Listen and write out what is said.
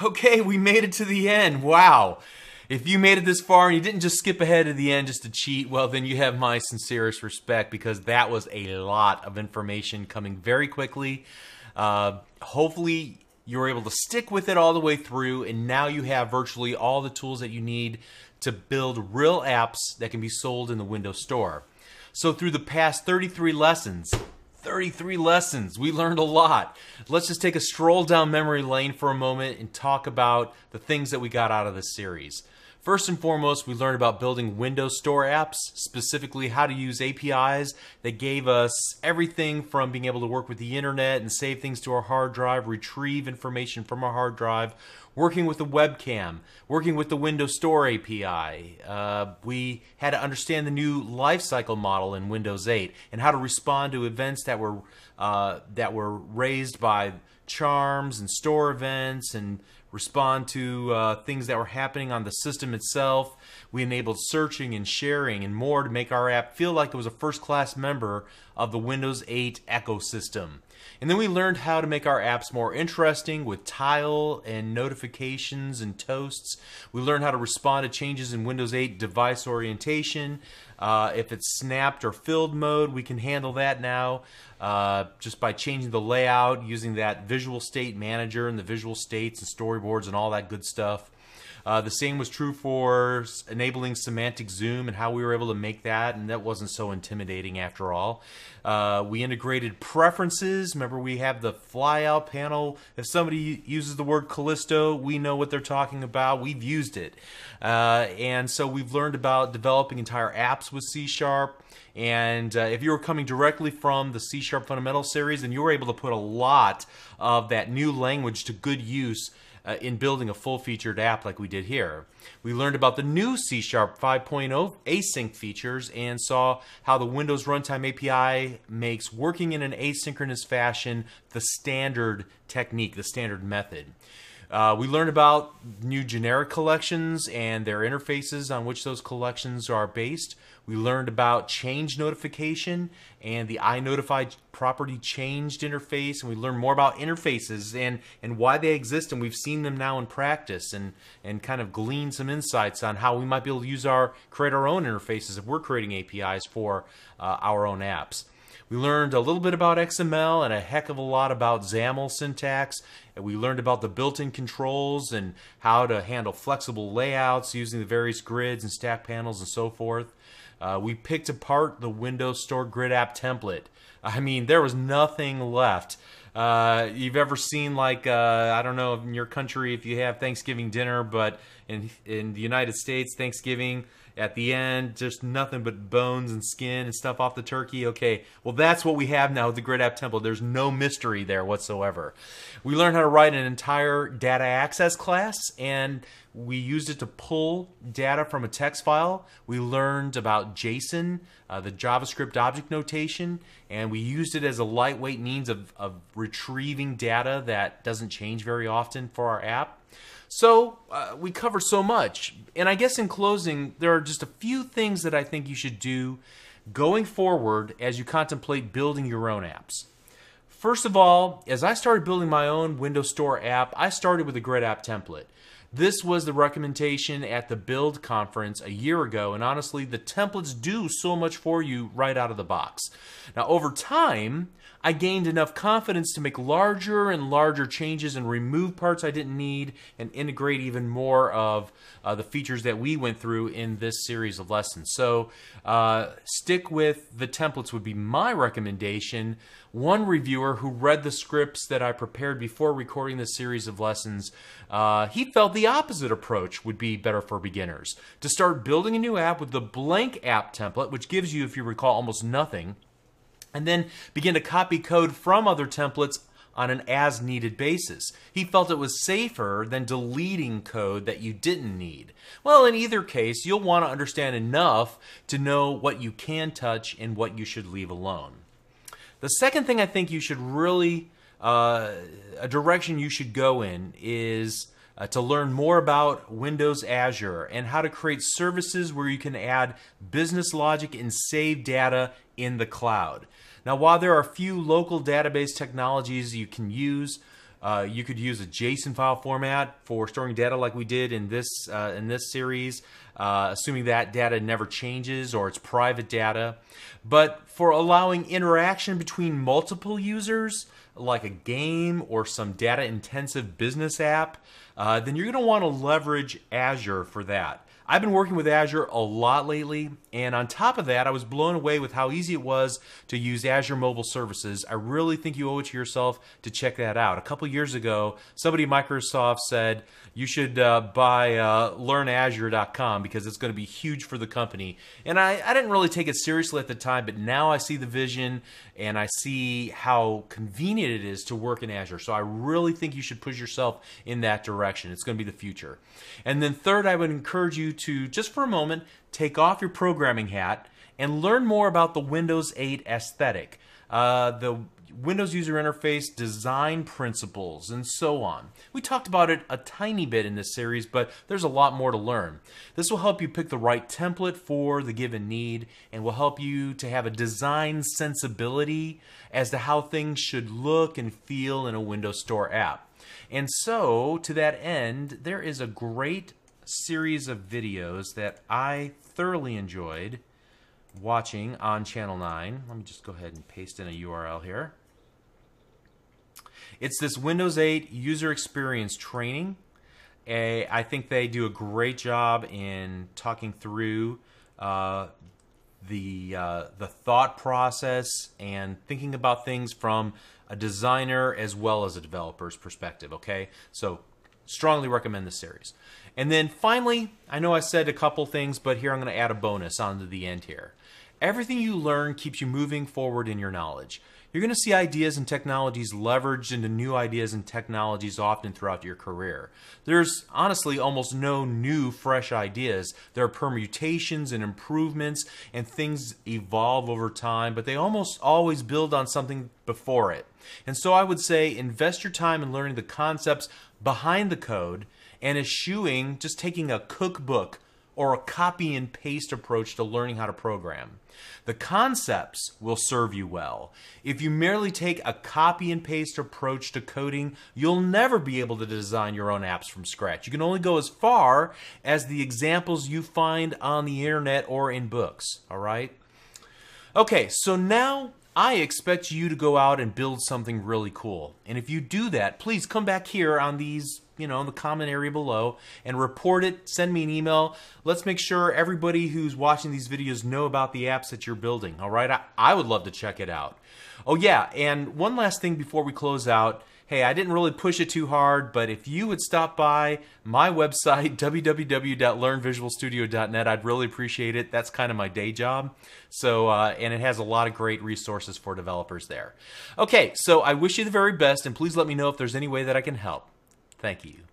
Okay, we made it to the end. Wow. If you made it this far and you didn't just skip ahead to the end just to cheat, well, then you have my sincerest respect because that was a lot of information coming very quickly. Uh, hopefully, you were able to stick with it all the way through, and now you have virtually all the tools that you need to build real apps that can be sold in the Windows Store. So, through the past 33 lessons, 33 lessons. We learned a lot. Let's just take a stroll down memory lane for a moment and talk about the things that we got out of this series. First and foremost, we learned about building Windows Store apps, specifically how to use APIs that gave us everything from being able to work with the internet and save things to our hard drive, retrieve information from our hard drive, working with the webcam, working with the Windows Store API. Uh, we had to understand the new lifecycle model in Windows 8 and how to respond to events that were uh, that were raised by charms and store events and respond to uh, things that were happening on the system itself. We enabled searching and sharing and more to make our app feel like it was a first class member of the Windows 8 ecosystem. And then we learned how to make our apps more interesting with tile and notifications and toasts. We learned how to respond to changes in Windows 8 device orientation. Uh, if it's snapped or filled mode, we can handle that now uh, just by changing the layout, using that visual state manager and the visual states and storyboards and all that good stuff. Uh, the same was true for enabling semantic zoom and how we were able to make that, and that wasn't so intimidating after all. Uh, we integrated preferences. Remember, we have the flyout panel. If somebody uses the word Callisto, we know what they're talking about. We've used it. Uh, and so we've learned about developing entire apps with C Sharp. And uh, if you were coming directly from the C Sharp Fundamental series, then you were able to put a lot of that new language to good use uh, in building a full featured app like we did here. We learned about the new C Sharp 5.0 async features and saw how the Windows Runtime API makes working in an asynchronous fashion the standard technique, the standard method. Uh, we learned about new generic collections and their interfaces on which those collections are based. We learned about change notification and the iNotify property changed interface, and we learned more about interfaces and, and why they exist, and we've seen them now in practice and, and kind of gleaned some insights on how we might be able to use our create our own interfaces if we're creating APIs for uh, our own apps. We learned a little bit about XML and a heck of a lot about XAML syntax. And we learned about the built-in controls and how to handle flexible layouts using the various grids and stack panels and so forth. Uh, we picked apart the Windows Store Grid App template. I mean, there was nothing left. Uh, you've ever seen like uh, I don't know in your country if you have Thanksgiving dinner, but in in the United States, Thanksgiving at the end, just nothing but bones and skin and stuff off the turkey. Okay, well, that's what we have now with the Grid App Template. There's no mystery there whatsoever. We learned how to write an entire data access class, and we used it to pull data from a text file. We learned about JSON, uh, the JavaScript object notation, and we used it as a lightweight means of, of retrieving data that doesn't change very often for our app. So uh, we cover so much. And I guess in closing, there are just a few things that I think you should do going forward as you contemplate building your own apps. First of all, as I started building my own Windows Store app, I started with a Grid App template. This was the recommendation at the Build conference a year ago, and honestly, the templates do so much for you right out of the box. Now, over time, I gained enough confidence to make larger and larger changes and remove parts I didn't need and integrate even more of uh, the features that we went through in this series of lessons. So, uh, stick with the templates, would be my recommendation. One reviewer who read the scripts that I prepared before recording this series of lessons, uh, he felt the opposite approach would be better for beginners. To start building a new app with the blank app template, which gives you, if you recall, almost nothing and then begin to copy code from other templates on an as needed basis. He felt it was safer than deleting code that you didn't need. Well, in either case, you'll want to understand enough to know what you can touch and what you should leave alone. The second thing I think you should really, uh, a direction you should go in is uh, to learn more about Windows Azure and how to create services where you can add business logic and save data in the cloud. Now, while there are a few local database technologies you can use, Uh, you could use a JSON file format for storing data like we did in this uh, in this series, uh, assuming that data never changes or it's private data. But for allowing interaction between multiple users, like a game or some data intensive business app, uh, then you're going to want to leverage Azure for that. I've been working with Azure a lot lately, and on top of that, I was blown away with how easy it was to use Azure Mobile Services. I really think you owe it to yourself to check that out. A couple years ago, somebody at Microsoft said you should uh, buy uh, learnazure.com because it's going to be huge for the company. And I, I didn't really take it seriously at the time, but now I see the vision and I see how convenient it is to work in Azure. So I really think you should push yourself in that direction. It's going to be the future. And then, third, I would encourage you to just for a moment take off your programming hat and learn more about the Windows 8 aesthetic, uh, the Windows user interface design principles, and so on. We talked about it a tiny bit in this series, but there's a lot more to learn. This will help you pick the right template for the given need and will help you to have a design sensibility as to how things should look and feel in a Windows Store app. And so, to that end, there is a great series of videos that I thoroughly enjoyed watching on Channel 9. Let me just go ahead and paste in a URL here. It's this Windows 8 user experience training. I think they do a great job in talking through uh, the uh, the thought process and thinking about things from a designer as well as a developer's perspective. Okay, so strongly recommend this series. And then finally, I know I said a couple things, but here I'm going to add a bonus onto the end here. Everything you learn keeps you moving forward in your knowledge. You're going to see ideas and technologies leveraged into new ideas and technologies often throughout your career. There's honestly almost no new, fresh ideas. There are permutations and improvements, and things evolve over time, but they almost always build on something before it. And so I would say invest your time in learning the concepts behind the code and eschewing just taking a cookbook or a copy and paste approach to learning how to program. The concepts will serve you well. If you merely take a copy and paste approach to coding, you'll never be able to design your own apps from scratch. You can only go as far as the examples you find on the internet or in books, all right? Okay, so now I expect you to go out and build something really cool. And if you do that, please come back here on these, you know, in the comment area below and report it. Send me an email. Let's make sure everybody who's watching these videos know about the apps that you're building. All right. I, I would love to check it out. Oh, yeah. And one last thing before we close out hey, I didn't really push it too hard, but if you would stop by my website, www.learnvisualstudio.net, I'd really appreciate it. That's kind of my day job. So, uh, and it has a lot of great resources for developers there. Okay, so I wish you the very best, and please let me know if there's any way that I can help. Thank you.